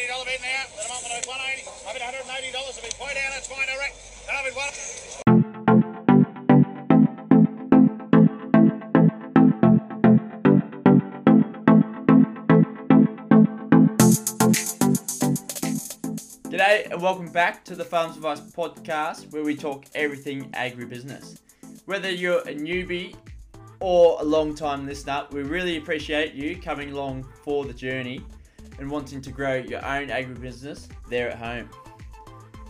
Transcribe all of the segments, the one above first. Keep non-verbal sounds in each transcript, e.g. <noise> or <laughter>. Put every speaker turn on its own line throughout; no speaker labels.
$80 bid now. At the moment, it's 180. I've $180. If we point down, that's fine, I reckon. I've one.
G'day and welcome back to the Farms Advice podcast where we talk everything agribusiness. Whether you're a newbie or a long time listener, we really appreciate you coming along for the journey and wanting to grow your own agribusiness there at home.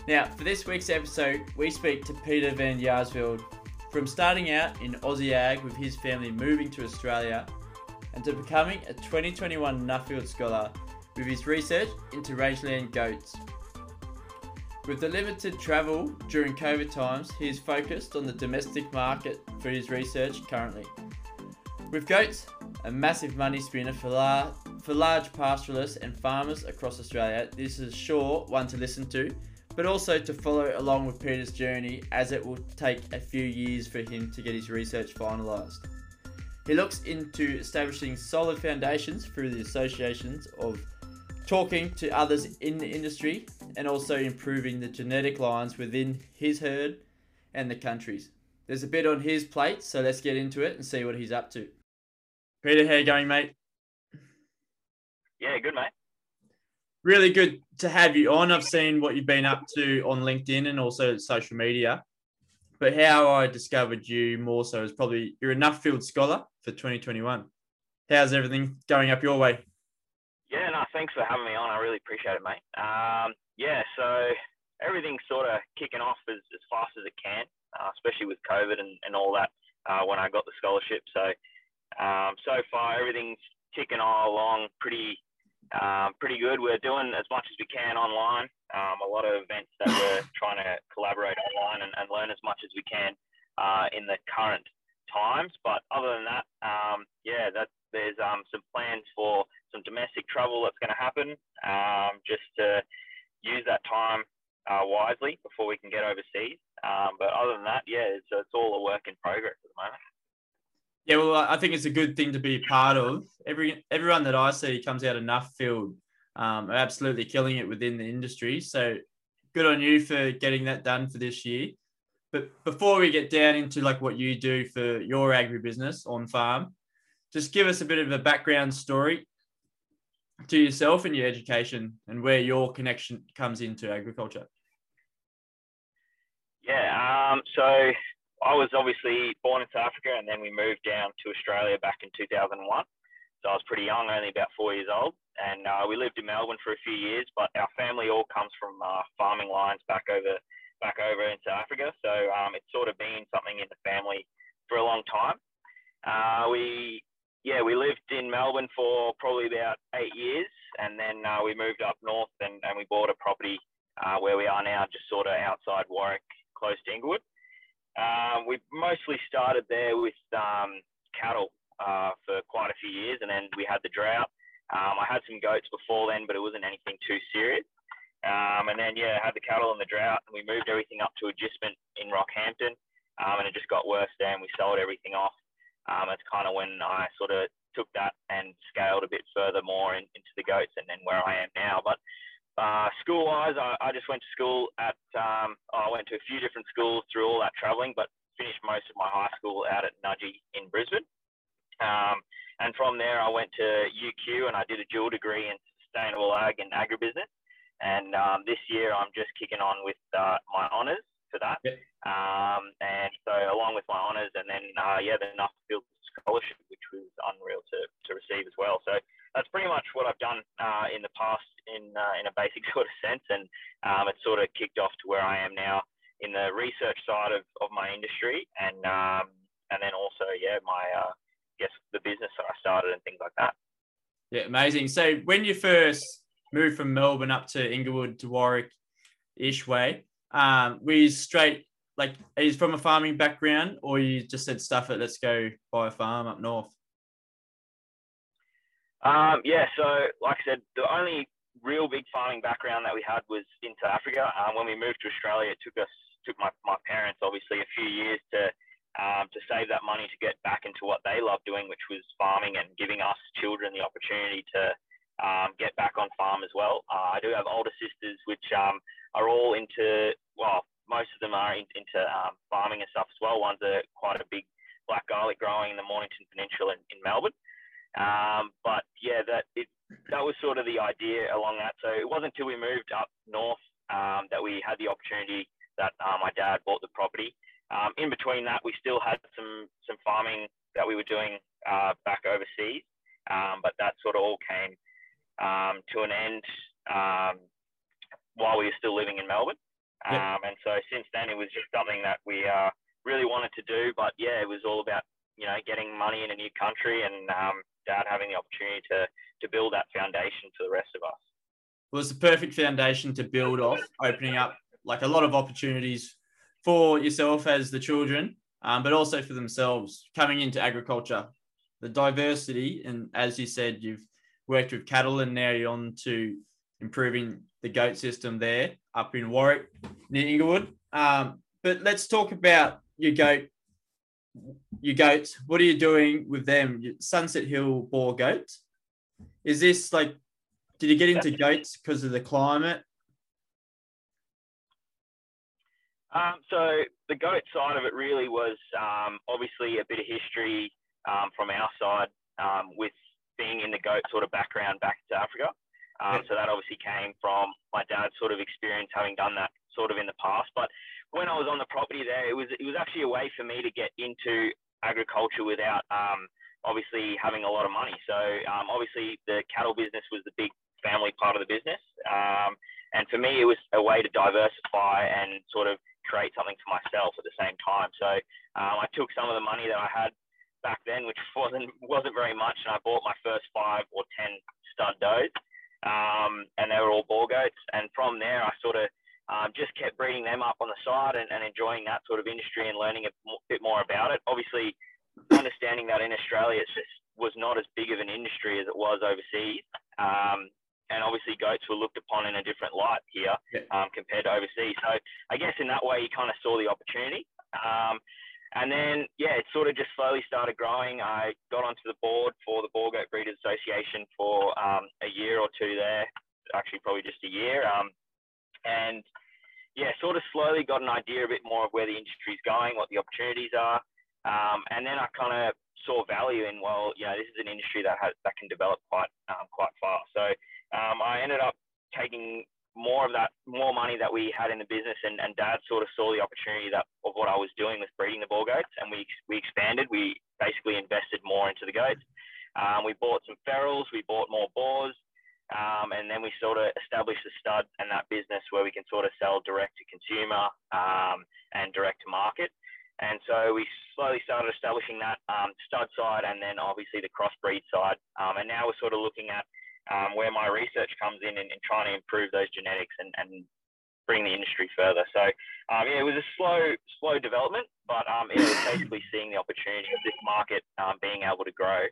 Now, for this week's episode, we speak to Peter Van Jaarsveld from starting out in Aussie Ag with his family moving to Australia and to becoming a 2021 Nuffield Scholar with his research into rangeland goats. With the limited travel during COVID times, he is focused on the domestic market for his research currently. With goats, a massive money spinner for, lar- for large pastoralists and farmers across Australia, this is sure one to listen to, but also to follow along with Peter's journey as it will take a few years for him to get his research finalised. He looks into establishing solid foundations through the associations of talking to others in the industry and also improving the genetic lines within his herd and the countries. There's a bit on his plate, so let's get into it and see what he's up to. Peter, how you going, mate?
Yeah, good mate.
Really good to have you on. I've seen what you've been up to on LinkedIn and also social media. But how I discovered you more so is probably you're a Nuffield scholar for 2021. How's everything going up your way?
Yeah, no, thanks for having me on. I really appreciate it, mate. Um, yeah, so everything's sort of kicking off as, as fast as it can, uh, especially with COVID and, and all that uh, when I got the scholarship. So, um, so far everything's ticking all along pretty, um, pretty good. We're doing as much as we can online. Um, a lot of events that we're <laughs> trying to collaborate online and, and learn as much as we can uh, in the current times. But other than that, um, yeah, that there's um, some plans for some domestic travel that's going to happen, um, just to use that time uh, wisely before we can get overseas. Um, but other than that, yeah, it's, it's all a work in progress at the moment.
Yeah, well, I think it's a good thing to be a part of. Every everyone that I see comes out of Nuffield um, are absolutely killing it within the industry. So good on you for getting that done for this year. But before we get down into like what you do for your agribusiness on farm, just give us a bit of a background story to yourself and your education and where your connection comes into agriculture.
Yeah, um, so I was obviously born in South Africa and then we moved down to Australia back in 2001. So I was pretty young, only about four years old. And uh, we lived in Melbourne for a few years, but our family all comes from uh, farming lines back over back over in South Africa. So um, it's sort of been something in the family for a long time. Uh, we yeah, we lived in Melbourne for probably about eight years, and then uh, we moved up north and, and we bought a property uh, where we are now, just sort of outside Warwick, close to Inglewood. Um, we mostly started there with um, cattle uh, for quite a few years, and then we had the drought, Um, I had some goats before then, but it wasn't anything too serious. Um, and then yeah, had the cattle in the drought, and we moved everything up to agistment in Rockhampton, um, and it just got worse there, and we sold everything off. Um, it's kind of when I sort of took that and scaled a bit further more in, into the goats, and then where I am now. But uh, school-wise, I, I, just went to school at. Um, I went to a few different schools through all that travelling, but finished most of my high school out at Nudgee in Brisbane. Um, and from there, I went to UQ and I did a dual degree in sustainable ag and agribusiness. And um, this year, I'm just kicking on with uh, my honours for that. Yep. Um, and so, along with my honours, and then uh, yeah, the Nuffield Scholarship, which was unreal to, to receive as well. So that's pretty much what I've done uh, in the past in uh, in a basic <laughs> sort of sense, and um, it's sort of kicked off to where I am now in the research side of, of my industry, and um, and then also yeah, my uh, guess the business that I started and things like that.
Yeah, amazing. So when you first moved from Melbourne up to Inglewood to Warwick, ish way, um, were you straight like you from a farming background, or you just said stuff it, let's go buy a farm up north?
Um, yeah, so like I said, the only real big farming background that we had was into Africa. Um, when we moved to Australia, it took us took my, my parents obviously a few years to um, to save that money to get back into what they love doing, which was farming and giving us children the opportunity to um, get back on farm as well. Uh, I do have older sisters which um, are all into, well, most of them are in, into um, farming and stuff as well. One's a quite a big black garlic growing in the Mornington Peninsula in, in Melbourne. Um, but yeah, that it, that was sort of the idea along that. So it wasn't until we moved up north um, that we had the opportunity that uh, my dad bought the property. Um, in between that, we still had some some farming that we were doing uh, back overseas, um, but that sort of all came um, to an end um, while we were still living in Melbourne. Um, and so since then, it was just something that we uh, really wanted to do. But yeah, it was all about you know getting money in a new country and um, Dad having the opportunity to to build that foundation for the rest of us.
Well, it's the perfect foundation to build off, opening up like a lot of opportunities for yourself as the children, um, but also for themselves coming into agriculture. The diversity, and as you said, you've worked with cattle, and now you're on to improving the goat system there up in Warwick near Inglewood. Um, but let's talk about your goat. Your goats. What are you doing with them? Sunset Hill Boer goats. Is this like? Did you get into goats because of the climate?
Um, so the goat side of it really was um, obviously a bit of history um, from our side um, with being in the goat sort of background back to Africa. Um, so that obviously came from my dad's sort of experience having done that sort of in the past. But when I was on the property there, it was it was actually a way for me to get into agriculture without um, obviously having a lot of money. So obviously the cattle business was the big family part of the business. and for me, it was a way to diversify and sort of create something for myself at the same time. So um, I took some of the money that I had back then, which <laughs> wasn't wasn't very much, and I bought my first five or ten stud does, um, and they were all Boer goats. And from there, I sort of um, just kept breeding them up on the side and, and enjoying that sort of industry and learning a bit more about it. Obviously, understanding that in Australia, it just was not as big of an industry as it was overseas. Um, and obviously goats were looked upon in a different light here um, compared to overseas. So I guess in that way, you kind of saw the opportunity. Um, and then, yeah, it sort of just slowly started growing. I got onto the board for the Boer Goat Breeders Association for um, a year or two there, actually probably just a year. Um, and yeah, sort of slowly got an idea a bit more of where the industry is going, what the opportunities are. Um, and then I kind of saw value in, well, you know, this is an industry that has, that can develop quite um, quite fast. So um, I ended up taking more of that, more money that we had in the business, and, and Dad sort of saw the opportunity that of what I was doing with breeding the Boer goats, and we we expanded. We basically invested more into the goats. Um, we bought some ferals, we bought more boars, um, and then we sort of established the stud and that business where we can sort of sell direct to consumer um, and direct to market. And so we slowly started establishing that um, stud side and then obviously the crossbreed side. Um, and now we're sort of looking at um, where my research comes in and, trying to improve those genetics and, and bring the industry further. So um, yeah, it was a slow, slow development, but it was basically seeing the opportunity of this market being able to grow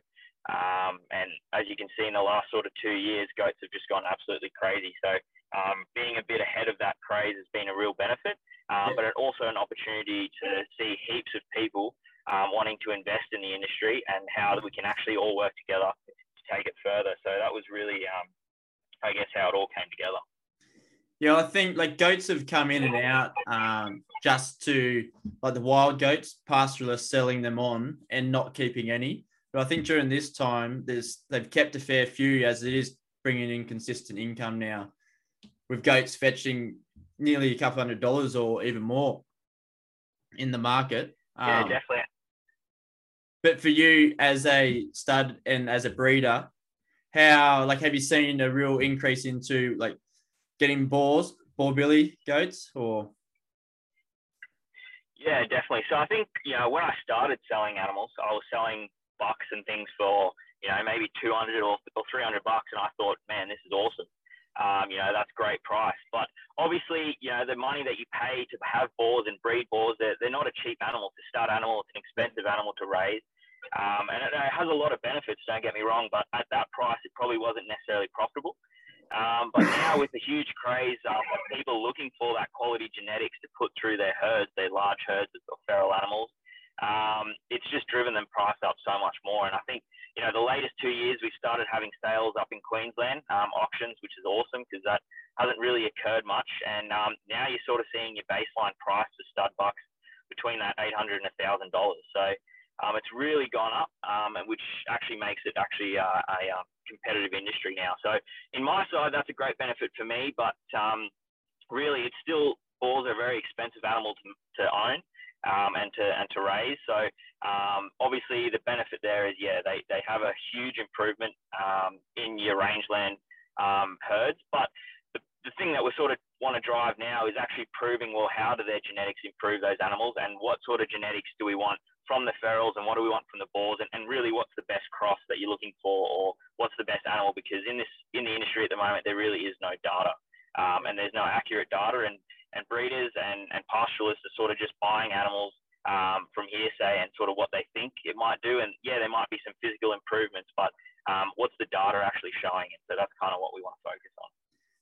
Um, and as you can see in the last sort of two years, goats have just gone absolutely crazy. So um, being a bit ahead of that craze has been a real benefit, um, but it also an opportunity to see heaps of people um, wanting to invest in the industry and how we can actually all work together to take it further. So that was really, um, I guess, how it all came together.
Yeah, I think like goats have come in and out um, just to like the wild goats, pastoralists selling them on and not keeping any. But I think during this time, there's they've kept a fair few as it is bringing in consistent income now, with goats fetching nearly a couple hundred dollars or even more in the market.
Yeah, um, definitely.
But for you as a stud and as a breeder, how like have you seen a real increase into like getting boars, boar billy goats, or?
Yeah, definitely. So I think you know when I started selling animals, I was selling bucks and things for you know maybe 200 or, or 300 bucks, and I thought, man, this is awesome. Um, you know, that's great price. But obviously, you know, the money that you pay to have boars and breed boars, they're, they're not a cheap animal to start animal. It's an expensive animal to raise. Um, and it, it, has a lot of benefits, don't get me wrong, but at that price, it probably wasn't necessarily profitable. Um, but now with the huge craze of people looking for that quality genetics to put through their herds, their large herds of feral animals, um, it's just driven them price up so much more. And I think, you know, the latest two years we've started having sales up in Queensland, um, auctions, which is awesome because that hasn't really occurred much. And um, now you're sort of seeing your baseline price for stud bucks between that 800 and $1,000. So um, it's really gone up, um, which actually makes it actually uh, a, um, competitive industry now. So in my side, that's a great benefit for me, but um, really it's still, bulls are a very expensive animal to, to own um, and to and to raise. So um, obviously the benefit there is yeah they, they have a huge improvement um, in your rangeland um, herds. But the, the thing that we sort of want to drive now is actually proving well how do their genetics improve those animals and what sort of genetics do we want from the ferals and what do we want from the boars and, and really what's the best cross that you're looking for or what's the best animal because in this in the industry at the moment there really is no data um, and there's no accurate data and and breeders and, and pastoralists are sort of just buying animals um, from hearsay and sort of what they think it might do. And yeah, there might be some physical improvements, but um, what's the data actually showing? And so that's kind of what we want to focus on.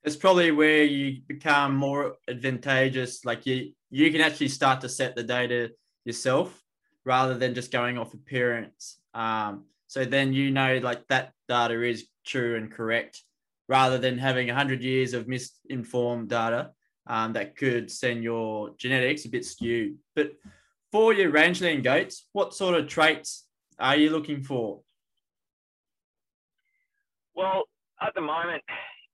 It's probably where you become more advantageous. Like you, you can actually start to set the data yourself rather than just going off appearance. Um, so then you know like that data is true and correct rather than having 100 years of misinformed data um, that could send your genetics a bit skewed. But for your rangeland goats, what sort of traits are you looking for?
Well, at the moment,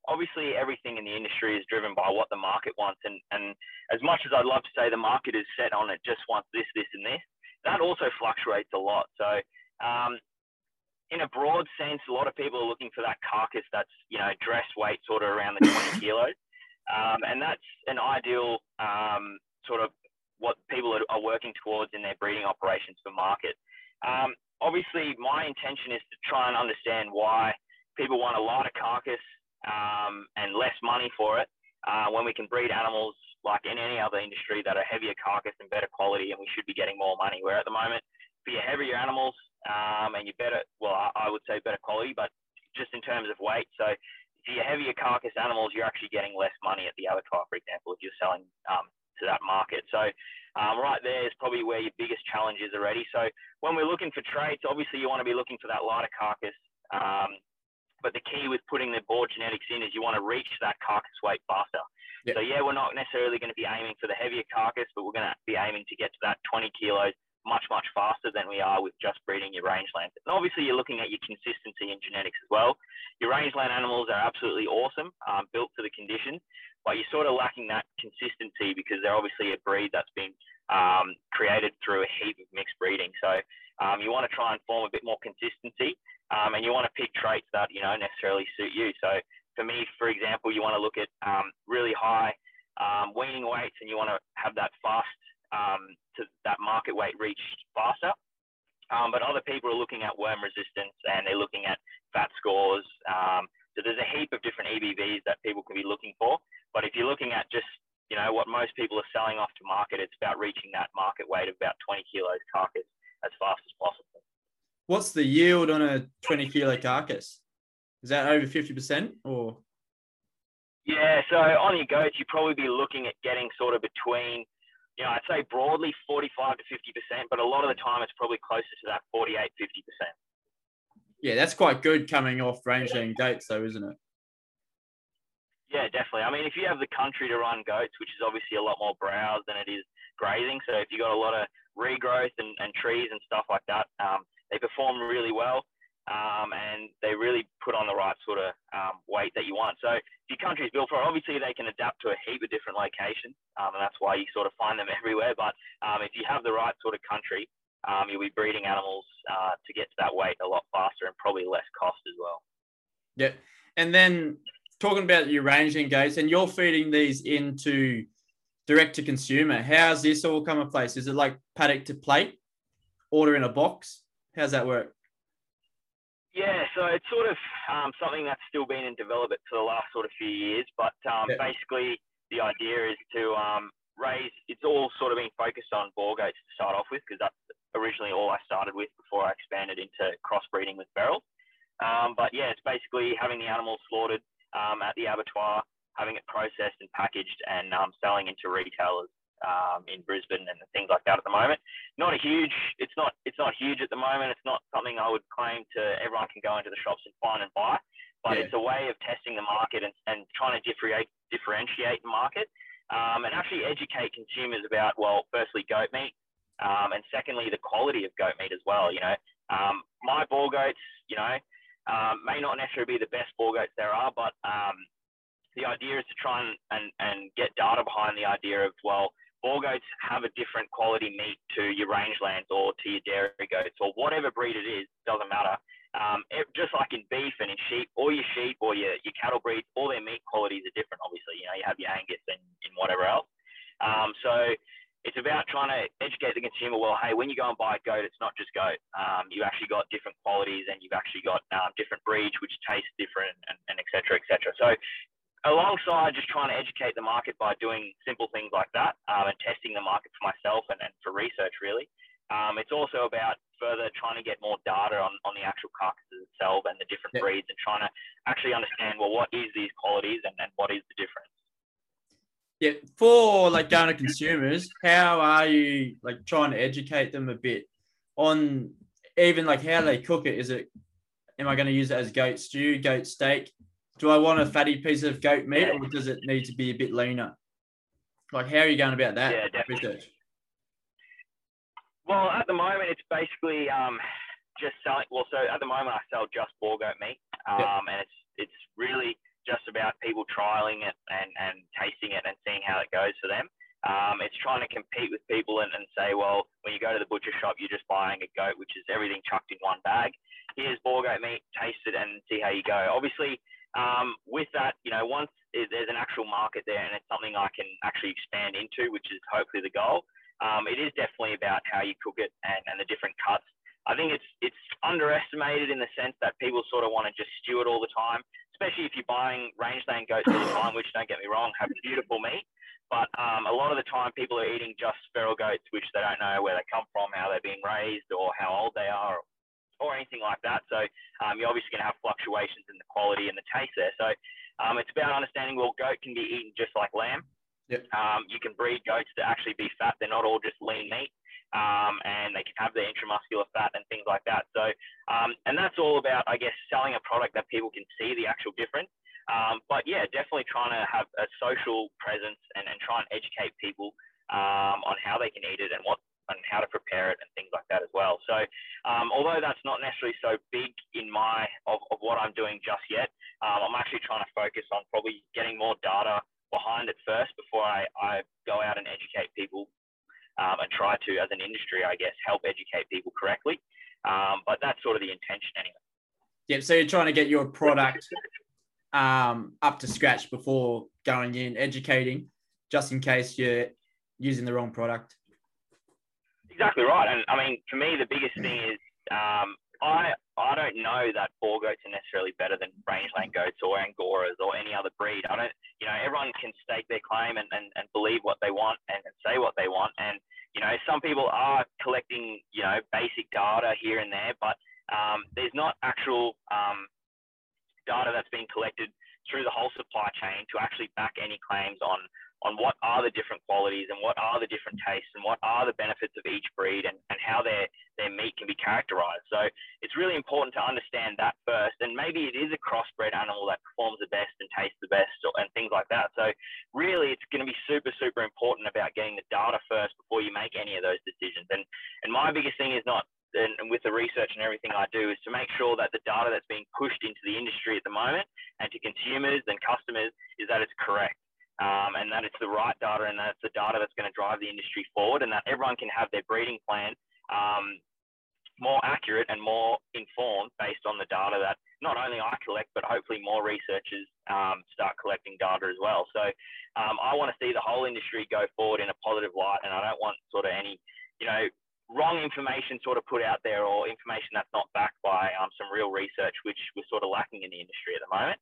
obviously everything in the industry is driven by what the market wants. And, and as much as I'd love to say the market is set on it just wants this, this, and this, that also fluctuates a lot. So, um, in a broad sense, a lot of people are looking for that carcass that's, you know, dress weight sort of around the 20 <laughs> kilos. Um, and that's an ideal um, sort of what people are, working towards in their breeding operations for market. Um, obviously, my intention is to try and understand why people want a lighter carcass um, and less money for it uh, when we can breed animals like in any other industry that are heavier carcass and better quality, and we should be getting more money. Where at the moment, for your heavier animals um, and you better, well, I, I would say better quality, but just in terms of weight. So for your heavier carcass animals, you're actually getting less money at the abattoir, for example, if you're selling um, to that market. So um, right there is probably where your biggest challenge is already. So when we're looking for traits, obviously you want to be looking for that lighter carcass. Um, but the key with putting the Boer genetics in is you want to reach that carcass weight faster. Yep. So yeah, we're not necessarily going to be aiming for the heavier carcass, but we're going to be aiming to get to that 20 kilos much, much faster than we are with just breeding your rangeland. And obviously, you're looking at your consistency in genetics as well. Your rangeland animals are absolutely awesome, um, built to the condition, but you're sort of lacking that consistency because they're obviously a breed that's been um, created through a heap of mixed breeding. So um, you want to try and form a bit more consistency, um, and you want to pick traits that you know necessarily suit you. So for me, for example, you want to look at um, really high um, weaning weights, and you want to have that fast um, to that market weight reached faster. Um, but other people are looking at worm resistance and they're looking at fat scores. Um, so there's a heap of different EBVs that people can be looking for. But if you're looking at just you know what most people are selling off to market, it's about reaching that market weight of about 20 kilos carcass as fast as possible.
what's the yield on a 20 kilo carcass? Is that over 50% or?
Yeah, so on your goats, you'd probably be looking at getting sort of between, you know, I'd say broadly 45 to 50%, but a lot of the time it's probably closer to that 48, 50%.
Yeah, that's quite good coming off rangeland goats, though, isn't it?
Yeah, definitely. I mean, if you have the country to run goats, which is obviously a lot more browse than it is grazing, so if you've got a lot of regrowth and, and trees and stuff like that, um, they perform really well um, and they really put on the right sort of um, weight that you want. So your country is built for it, obviously they can adapt to a heap of different locations, um, and that's why you sort of find them <laughs> everywhere. But um, if you have the right sort of country, um, you'll be breeding animals uh, to get to that weight a lot faster and probably less cost as well.
Yeah, and then talking about your ranging goats, and you're feeding these into direct to consumer. How's this all come in place? Is it like paddock to plate, order in a box? How's that work?
Yeah, so it's sort of um, something that's still been in development for the last sort of few years. But um, yeah. basically, the idea is to um, raise. It's all sort of been focused on Boer goats to start off with, because that's originally all I started with before I expanded into crossbreeding with ferals. Um, but yeah, it's basically having the animals slaughtered um, at the abattoir, having it processed and packaged, and um, selling into retailers um, in Brisbane and things like that at the moment. Not a huge, it's not, it's not huge at the moment. It's not something I would claim to everyone can go into the shops and find and buy, but yeah. it's a way of testing the market and, and trying to differentiate, differentiate the market um, and actually educate consumers about, well, firstly, goat meat, um, and secondly, the quality of goat meat as well. You know, um, my Boer goats, you know, um, may not necessarily be the best Boer goats there are, but um, the idea is to try and, and, and get data behind the idea of, well, Boer goats have a different quality meat to your rangelands or to your dairy goats or whatever breed it is, doesn't matter. Um, it, just like in beef and in sheep, all your sheep or your, your cattle breeds, all their meat qualities are different, obviously. You know, you have your Angus and, and whatever else. Um, so it's about trying to educate the consumer. Well, hey, when you go and buy a goat, it's not just goat. Um, you actually got different qualities, and you've actually got um, different breeds which taste different, and, and et cetera, et cetera. So alongside just trying to educate the market by doing simple things like that um, and testing the market for myself and, and for research really. Um, it's also about further trying to get more data on, on the actual carcasses itself and the different yeah. breeds and trying to actually understand well what is these qualities and, and what is the difference?
Yeah for like going to consumers how are you like trying to educate them a bit on even like how they cook it? Is it am i going to use it as goat stew goat steak do I want a fatty piece of goat meat or does it need to be a bit leaner? Like, how are you going about that
yeah, definitely.
research?
Well, at the moment, it's basically um, just selling. Well, so at the moment, I sell just Boer goat meat, um, and it's it's really just about people trialing it and, and tasting it and seeing how it goes for them. Um, it's trying to compete with people and, and say, well, when you go to the butcher shop, you're just buying a goat, which is everything chucked in one bag. Here's Boer goat meat, taste it and see how you go. Obviously, um, with that, you know, once there's an actual market there and it's something I can actually expand into, which is hopefully the goal, um, it is definitely about how you cook it and, and the different cuts. I think it's it's underestimated in the sense that people sort of want to just stew it all the time, especially if you're buying rangeland goats all the time, which don't get me wrong, have beautiful meat. But um, a lot of the time, people are eating just feral goats, which they don't know where they come from, how they're being raised, or how old they are, or anything like that. So um, you're obviously going to have fluctuations in the quality and the taste there. So um, it's about understanding well, goat can be eaten just like lamb.
Yep.
Um, you can breed goats to actually be fat. They're not all just lean meat. Um, and they can have the intramuscular fat and things like that. So, um, and that's all about, I guess, selling a product that people can see the actual difference. Um, but yeah, definitely trying to have a social presence and, and try and educate people um, on how they can eat it and what and how to prepare it and things like that as well. So, um, although that's not necessarily so big in my of, of what I'm doing just yet, um, I'm actually trying to focus on probably getting more data behind it first before I, I go out and educate people um, and try to, as an industry, I guess, help educate people correctly. Um, but that's sort of the intention anyway.
Yep. So you're trying to get your product um, up to scratch before going in, educating, just in case you're using the wrong product.
Exactly right. And I mean, for me, the biggest thing is um, I I don't know that Boer goats are necessarily better than rangeland goats or angoras or any other breed. I don't, you know, everyone can stake their claim and, and, and believe what they want and, and say what they want. And, you know, some people are collecting, you know, basic data here and there, but um, there's not actual um, data that's being collected through the whole supply chain to actually back any claims on on what are the different qualities and what are the different tastes and what are the benefits of each breed and, and how their, their meat can be characterized. So it's really important to understand that first. And maybe it is a crossbred animal that performs the best and tastes the best or, and things like that. So really it's going to be super, super important about getting the data first before you make any of those decisions. And, and my biggest thing is not and, with the research and everything I do is to make sure that the data that's being pushed into the industry at the moment and to consumers and customers is that it's correct um, and that it's the right data and that it's the data that's going to drive the industry forward and that everyone can have their breeding plan um, more accurate and more informed based on the data that not only I collect, but hopefully more researchers um, start collecting data as well. So um, I want to see the whole industry go forward in a positive light, and I don't want sort of any, you know, wrong information sort of put out there or information that's not backed by um, some real research, which we're sort of lacking in the industry at the moment.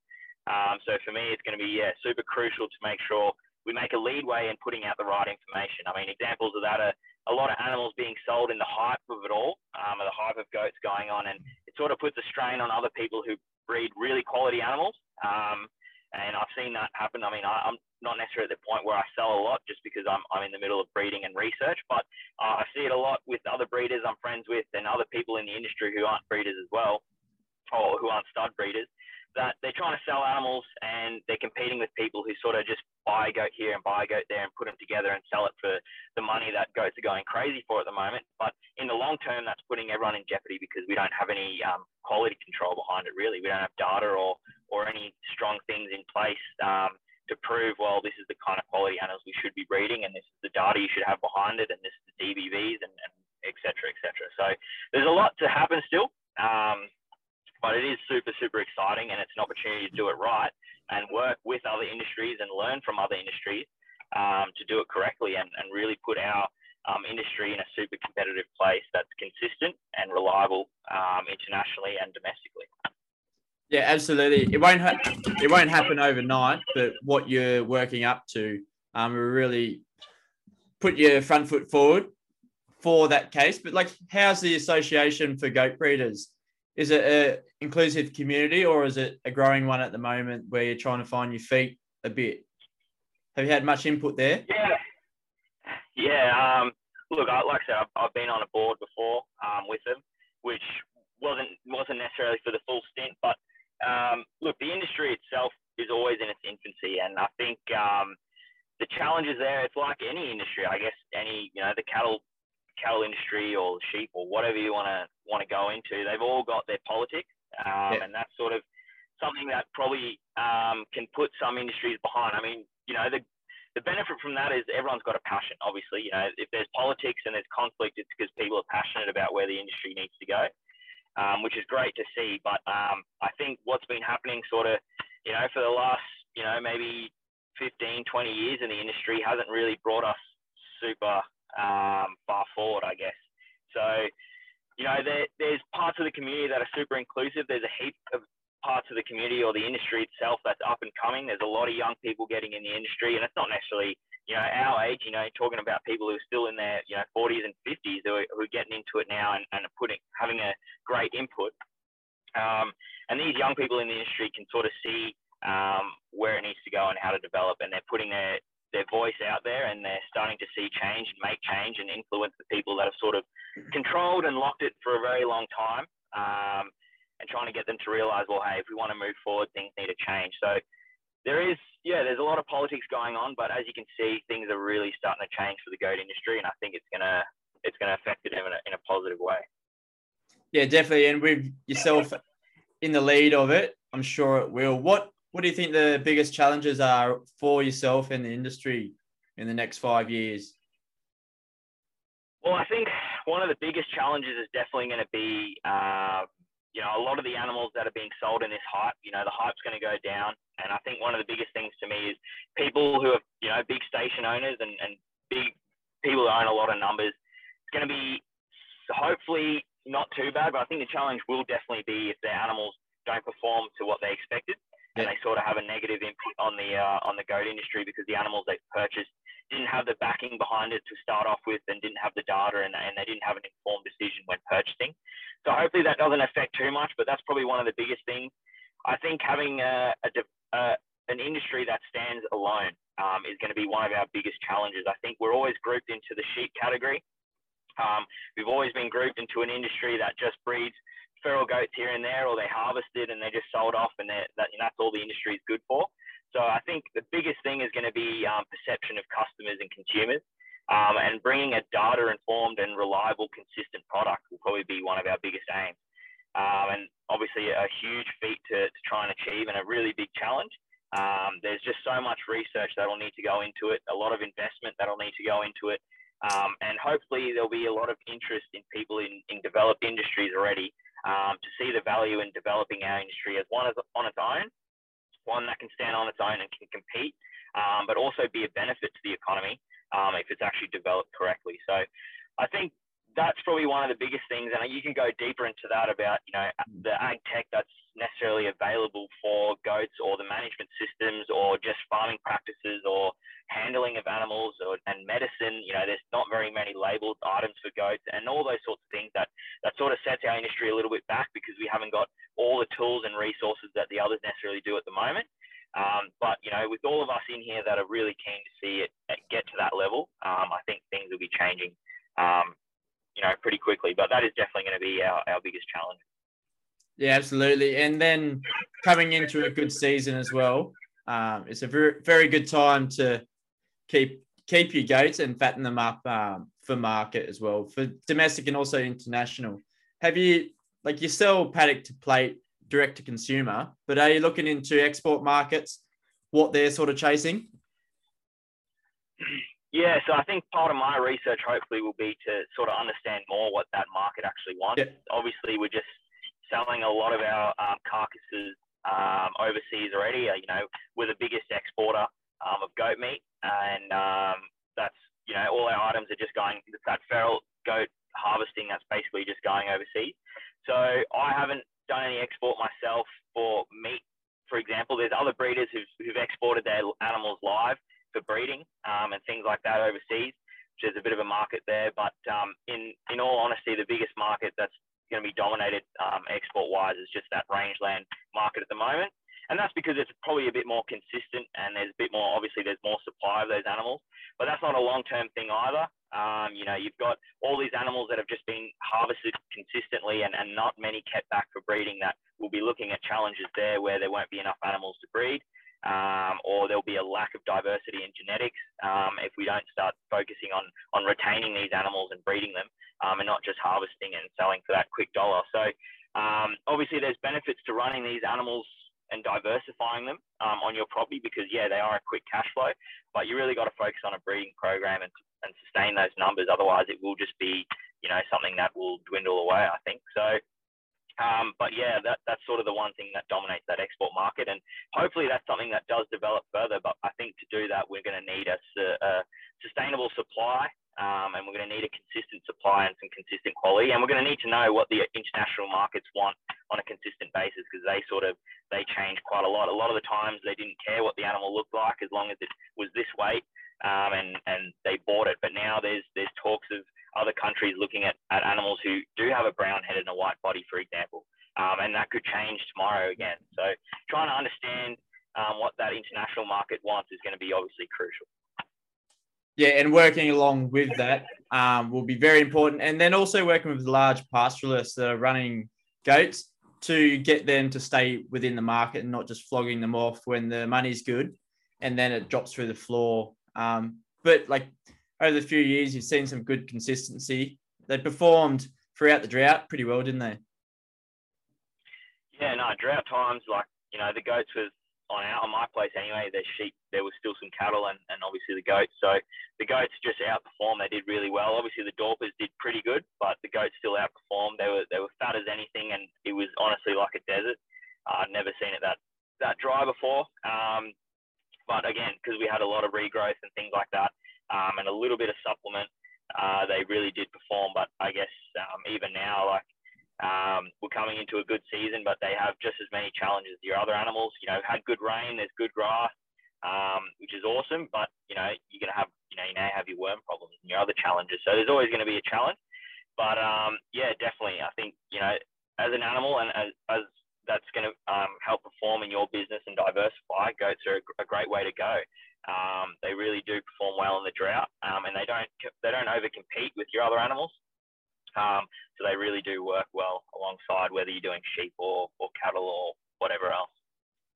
Um, so for me, it's going to be yeah super crucial to make sure we make a leadway in putting out the right information. I mean, examples of that are a lot of animals being sold in the hype of it all, um, the hype of goats going on, and it sort of puts a strain on other people who breed really quality animals. Um, and I've seen that happen. I mean, I, am not necessarily at the point where I sell a lot just because I'm, I'm in the middle of breeding and research, but uh, I see it a lot with other breeders I'm friends with and other people in the industry who aren't breeders as well, or who aren't stud breeders that they're trying to sell animals and they're competing with people who sort of just buy a goat here and buy a goat there and put them together and sell it for the money that goats are going crazy for at the moment. But in the long term, that's putting everyone in jeopardy because we don't have any um, quality control behind it. Really, we don't have data or or any strong things in place um, to prove well this is the kind of quality animals we should be breeding and this is the data you should have behind it and this is the EBVs and, and et cetera, et cetera. So there's a lot to happen still. Um, but it is super, super exciting and it's an opportunity to do it right and work with other industries and learn from other industries um, to do it correctly and, and really put our um, industry in a super competitive place that's consistent and reliable um, internationally and domestically.
Yeah, absolutely. It won't ha- it won't happen overnight, but what you're working up to, um, really put your front foot forward for that case. But like, how's the association for goat breeders? Is it a inclusive community or is it a growing one at the moment where you're trying to find your feet a bit? Have you had much input there?
Yeah, yeah. Um, look, I, like I said, I've, I've, been on a board before um, with them, which wasn't wasn't necessarily for the full stint, but um, look, the industry itself is always in its infancy, and I think um, the challenges there. It's like any industry, I guess. Any you know, the cattle cattle industry or sheep or whatever you want to want to go into, they've all got their politics, um, yeah. and that's sort of something that probably um, can put some industries behind. I mean, you know, the the benefit from that is everyone's got a passion. Obviously, you know, if there's politics and there's conflict, it's because people are passionate about where the industry needs to go, um, which is great to see. But um, I think what's been happening, sort of, you know, for the last, you know, maybe 15, 20 years in the industry hasn't really brought us super um, far forward, I guess. So, you know, there, there's parts of the community that are super inclusive. There's a heap of parts of the community or the industry itself that's up and coming. There's a lot of young people getting in the industry, and it's not necessarily, you know, our age. You know, talking about people who are still in their, you know, 40s and 50s who are, who are getting into it now and, and are putting having a great input. Um, and these young people in the industry can sort of see um, where it needs to go and how to develop, and they're putting their their voice out there and they're starting to see change and make change and influence the people that have sort of controlled and locked it for a very long time um, and trying to get them to realize, well, hey, if we want to move forward, things need to change. So there is, yeah, there's a lot of politics going on, but as you can see, things are really starting to change for the goat industry, and I think it's gonna it's gonna affect it in a, in a positive way.
Yeah, definitely, and with yourself in the lead of it, I'm sure it will. What what do you think the biggest challenges are for yourself in the industry in the next five years?
Well, I think one of the biggest challenges is definitely going to be, uh, you know, a lot of the animals that are being sold in this hype. You know, the hype's going to go down, and I think one of the biggest things to me is people who are, you know, big station owners and, and big people who own a lot of numbers. It's going to be hopefully not too bad, but I think the challenge will definitely be if their animals don't perform to what they expected and they sort of have a negative impact on the uh, on the goat industry because the animals they've purchased didn't have the backing behind it to start off with and didn't have the data and, and they didn't have an informed decision when purchasing. So hopefully that doesn't affect too much, but that's probably one of the biggest things. I think having a, a, a an industry that stands alone um, is going to be one of our biggest challenges. I think we're always grouped into the sheep category. Um, we've always been grouped into an industry that just breeds feral goats here and there, or they harvested and they just sold off, and that, that's all the industry is good for. So I think the biggest thing is going to be um, perception of customers and consumers. Um, and bringing a data informed and reliable, consistent product will probably be one of our biggest aims. Um, and obviously, a huge feat to, to, try and achieve and a really big challenge. Um, there's just so much research that'll need to go into it, a lot of investment that'll need to go into it. Um, and hopefully, there'll be a lot of interest in people in, in developed industries already um, to see the value in developing our industry as one as, on its own one that can stand on its own and can compete, um, but also be a benefit to the economy um, if it's actually developed correctly. So I think that's probably one of the biggest things, and you can go deeper into that about you know the ag tech that's necessarily available for goats, or the management systems, or just farming practices, or handling of animals, or, and medicine. You know, there's not very many labeled items for goats, and all those sorts of things that that sort of sets our industry a little bit back because we haven't got all the tools and resources that the others necessarily do at the moment. Um, but you know, with all of us in here that are really keen to see it get to that level, um, I think things will be changing um, you know, pretty quickly. But that is definitely going to be our, our biggest challenge.
Yeah, absolutely. And then coming into a good season as well, um, it's a very, very good time to keep keep your goats and fatten them up um, for market as well, for domestic and also international. Have you like you sell paddock to plate direct to consumer, but are you looking into export markets? What they're sort of chasing?
Yeah, so I think part of my research hopefully will be to sort of understand more what that market actually wants. Yeah. Obviously, we're just selling a lot of our um, carcasses um, overseas already. Uh, you know, we're the biggest exporter um, of goat meat, and um, that's you know all our items are just going that feral goat harvesting. That's basically just going overseas. So I haven't done any export myself for meat, for example. There's other breeders who've, who've exported their animals live for breeding um, and things like that overseas, is a bit of a market there. But um, in in all honesty, the biggest market that's going to be dominated um, export wise is just that rangeland market at the moment. And that's because it's probably a bit more consistent and there's a bit more, obviously, there's more supply of those animals. But that's not a long term thing either. Um, you know, you've got all these animals that have just been harvested consistently and, and not many kept back for breeding that will be looking at challenges there where there won't be enough animals to breed um, or there'll be a lack of diversity in genetics um, if we don't start focusing on on retaining these animals and breeding them, um, and not just harvesting and selling for that quick dollar. So um, obviously, there's benefits to running these animals and diversifying them um, on your property because yeah, they are a quick cash flow, but you really got to focus on a breeding program and and sustain those numbers. Otherwise, it will just be you know something that will dwindle away. I think so. Um, but yeah, that, that's sort of the one thing that dominates that export market, and hopefully that's something that does develop further. But I think to do that, we're going to need a, a sustainable supply, um, and we're going to need a consistent supply and some consistent quality, and we're going to need to know what the international markets want on a consistent basis because they sort of they change quite a lot. A lot of the times they didn't care what the animal looked like as long as it was this weight, um, and and they bought it. But now there's there's talks of other countries looking at, at animals who do have a brown head and a white body, for example. Um, and that could change tomorrow again. So trying to understand um, what that international market wants is going to be obviously crucial.
Yeah, and working along with that um, will be very important. And then also working with large pastoralists that are running goats to get them to stay within the market and not just flogging them off when the money's good and then it drops through the floor. Um, but like over the few years, you've seen some good consistency. They performed throughout the drought pretty well, didn't they?
Yeah, no, drought times like you know the goats was on our on my place anyway. There's sheep, there was still some cattle, and, and obviously the goats. So the goats just outperformed. They did really well. Obviously the Dorpers did pretty good, but the goats still outperformed. They were they were fat as anything, and it was honestly like a desert. I'd never seen it that that dry before. Um, but again, because we had a lot of regrowth and things like that, um, and a little bit of supplement, uh, they really did perform. But I guess um, even now, like um, we're coming into a good season, but they have just as many challenges as your other animals. You know, had good rain, there's good grass, um, which is awesome. But you know, you're gonna have you know, you now have your worm problems and your other challenges. So there's always going to be a challenge. But um, yeah, definitely. I think you know, as an animal and as, as that's going to um, help perform in your business and diversify, goats are a, great way to go. Um, they really do perform well in the drought, um, and they don't they don't over compete with your other animals. Um, so they really do work well alongside whether you're doing sheep or, or cattle or whatever else.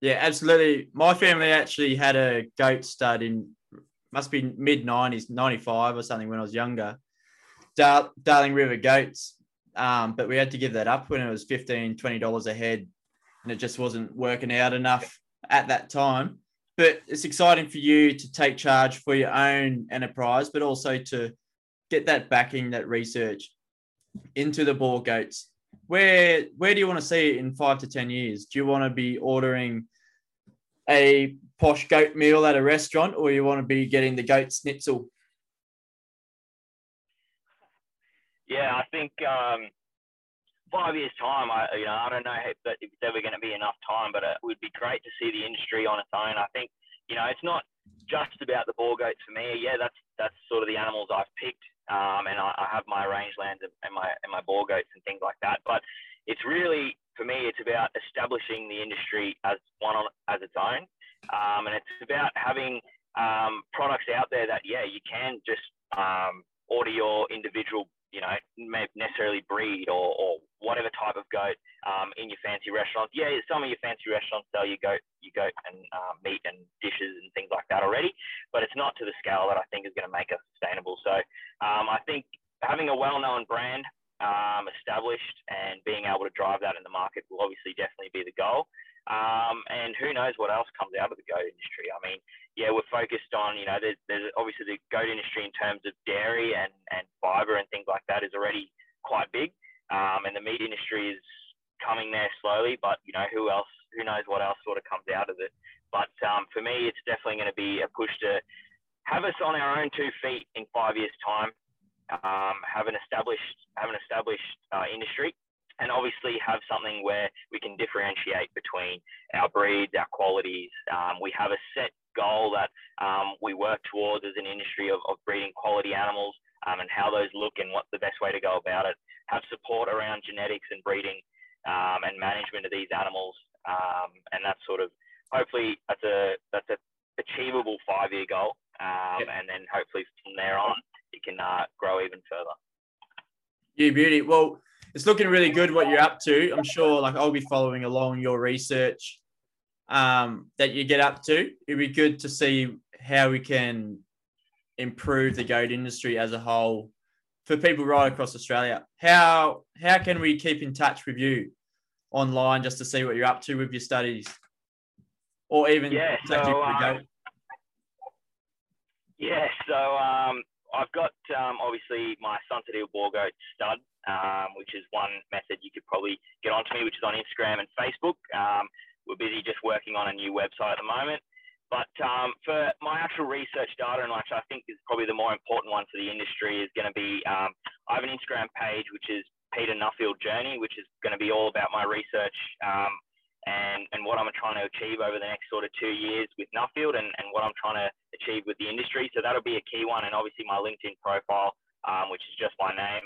Yeah, absolutely. My family actually had a goat stud in must be mid nineties, ninety five or something when I was younger. Dar- Darling River goats, um, but we had to give that up when it was 15 dollars a head, and it just wasn't working out enough at that time. But it's exciting for you to take charge for your own enterprise, but also to get that backing, that research into the Boer goats. Where where do you want to see it in five to ten years? Do you want to be ordering a posh goat meal at a restaurant, or you want to be getting the goat schnitzel?
Yeah, I think um, five years time. I you know I don't know if, if it's ever going to be enough time, but it would be great to see the industry on its own. I think you know it's not just about the Boer goats for me. Yeah, that's that's sort of the animals I've picked um, and I, I, have my rangelands and my and my Boer goats and things like that. But it's really for me, it's about establishing the industry as one on as its own, um, and it's about having um, products out there that yeah, you can just um, order your individual you know, may necessarily breed or, or whatever type of goat um, in your fancy restaurants. Yeah, some of your fancy restaurants sell your goat, your goat and uh, meat and dishes and things like that already, but it's not to the scale that I think is going to make us sustainable. So um, I think having a well-known brand um, established and being able to drive that in the market will obviously definitely be the goal. Um, and who knows what else comes out of the goat industry? I mean, yeah, we're focused on, you know, there's, there's obviously the goat industry in terms of dairy and, and fiber and things like that is already quite big. Um, and the meat industry is coming there slowly, but, you know, who else, who knows what else sort of comes out of it. But um, for me, it's definitely going to be a push to have us on our own two feet in five years' time, um, have an established, have an established uh, industry and obviously have something where we can differentiate between our breeds, our qualities. Um, we have a set goal that um, we work towards as an industry of, of breeding quality animals um, and how those look and what's the best way to go about it. Have support around genetics and breeding um, and management of these animals, um, and that's sort of hopefully that's a that's a achievable five year goal, um, and then hopefully from there on it can uh, grow even further.
Yeah, beauty. Well, it's looking really good what you're up to. I'm sure like I'll be following along your research um, that you get up to. It'd be good to see how we can improve the goat industry as a whole for people right across Australia. How how can we keep in touch with you online just to see what you're up to with your studies, or even
yeah, so, um, yeah, so um, I've got um, obviously my Sunsett Boer Goat stud um, which is one method you could probably get onto me, which is on Instagram and Facebook. Um, we're busy just working on a new website at the moment. But um, for my actual research data, and which I think is probably the more important one for the industry, is going to be um, I have an Instagram page which is Peter Nuffield Journey, which is going to be all about my research um, and, and what I'm trying to achieve over the next sort of two years with Nuffield and, and what I'm trying to achieve with the industry. So that'll be a key one. And obviously my LinkedIn profile, um, which is just my name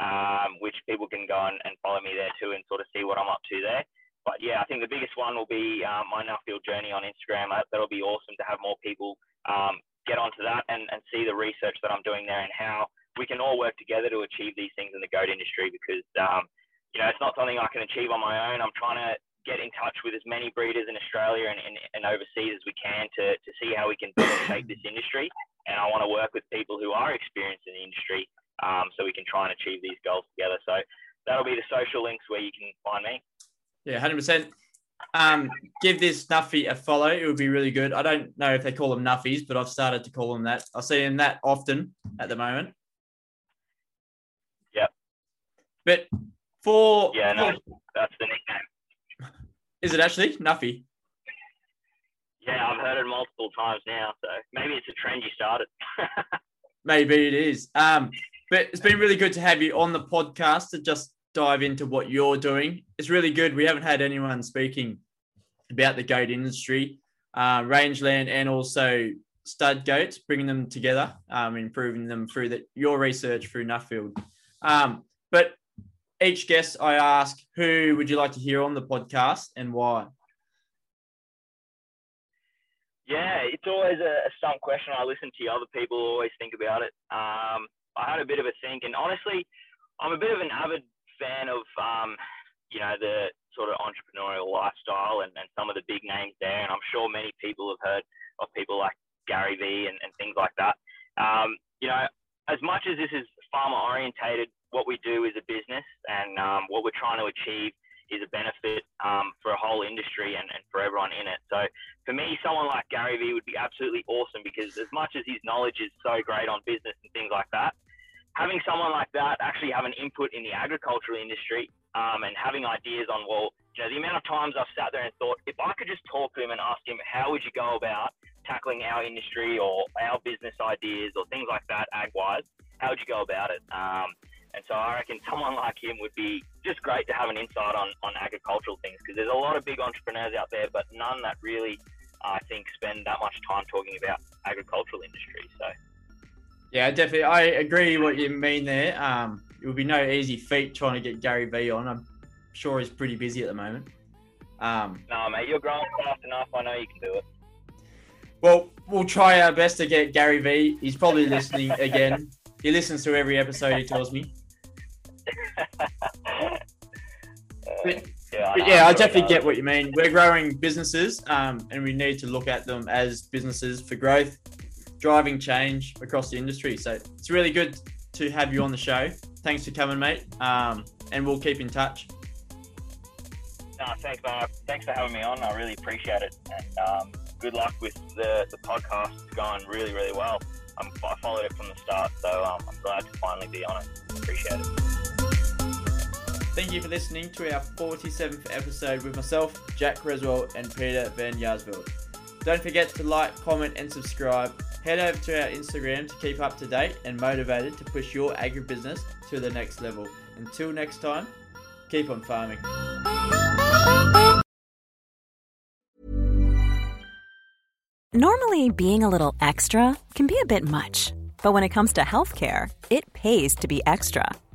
um, which people can go and, and, follow me there too and sort of see what I'm up to there. But yeah, I think the biggest one will be um, my Nuffield journey on Instagram. Uh, that'll be awesome to have more people um, get onto that and, and see the research that I'm doing there and how we can all work together to achieve these things in the goat industry because, um, you know, it's not something I can achieve on my own. I'm trying to get in touch with as many breeders in Australia and, and, and overseas as we can to, to see how we can better shape this industry. And I want to work with people who are experienced in the industry um, so we can try and achieve these goals together. So that'll be the social links where you can find me.
Yeah, hundred percent. Um, give this Nuffy a follow. It would be really good. I don't know if they call them Nuffies, but I've started to call them that. I see them that often at the moment.
Yep.
But for
yeah, no, that's the nickname.
Is it actually Nuffy?
Yeah, I've heard it multiple times now, so maybe it's a trend you started. <laughs>
maybe it is. Um, but it's been really good to have you on the podcast to just dive into what you're doing. It's really good. We haven't had anyone speaking about the goat industry, uh, rangeland, and also stud goats, bringing them together, um, improving them through the, your research through Nuffield. Um, but each guest I ask, who would you like to hear on the podcast and why?
Yeah, it's always a, a stump question. I listen to other people always think about it. Um, I had a bit of a think, and honestly, I'm a bit of an avid fan of, um, you know, the sort of entrepreneurial lifestyle and, and some of the big names there. And I'm sure many people have heard of people like Gary Vee and, and things like that. Um, you know, as much as this is farmer orientated, what we do is a business, and um, what we're trying to achieve is a benefit um, for a whole industry and, and for everyone in it. So for me, someone like Gary Vee would be absolutely awesome because as much as his knowledge is so great on business and things like that, having someone like that actually have an input in the agricultural industry um, and having ideas on, well, you know, the amount of times I've sat there and thought, if I could just talk to him and ask him, how would you go about tackling our industry or our business ideas or things like that, ag wise, how would you go about it? Um, and so I reckon someone like him would be just great to have an insight on, on agricultural things because there's a lot of big entrepreneurs out there, but none that really, I think, spend that much time talking about agricultural industry. So,
yeah, definitely, I agree what you mean there. Um, it would be no easy feat trying to get Gary Vee on. I'm sure he's pretty busy at the moment. Um,
no, mate, you're growing fast enough. I know you can do it.
Well, we'll try our best to get Gary Vee. He's probably listening again. He listens to every episode. He tells me. But,
yeah,
but yeah, I definitely get what you mean. We're growing businesses, um, and we need to look at them as businesses for growth, driving change across the industry. So it's really good to have you on the show. Thanks for coming, mate. Um, and we'll keep in touch.
No, thanks, man. Thanks for having me on. I really appreciate it. And um, good luck with the, the podcast. It's going really, really well. Um, I followed it from the start, so um, I'm glad to finally be on it. Appreciate it.
Thank you for listening to our 47th episode with myself, Jack Creswell, and Peter Van Jaarsveld. Don't forget to like, comment, and subscribe. Head over to our Instagram to keep up to date and motivated to push your agribusiness to the next level. Until next time, keep on farming.
Normally, being a little extra can be a bit much, but when it comes to healthcare, it pays to be extra.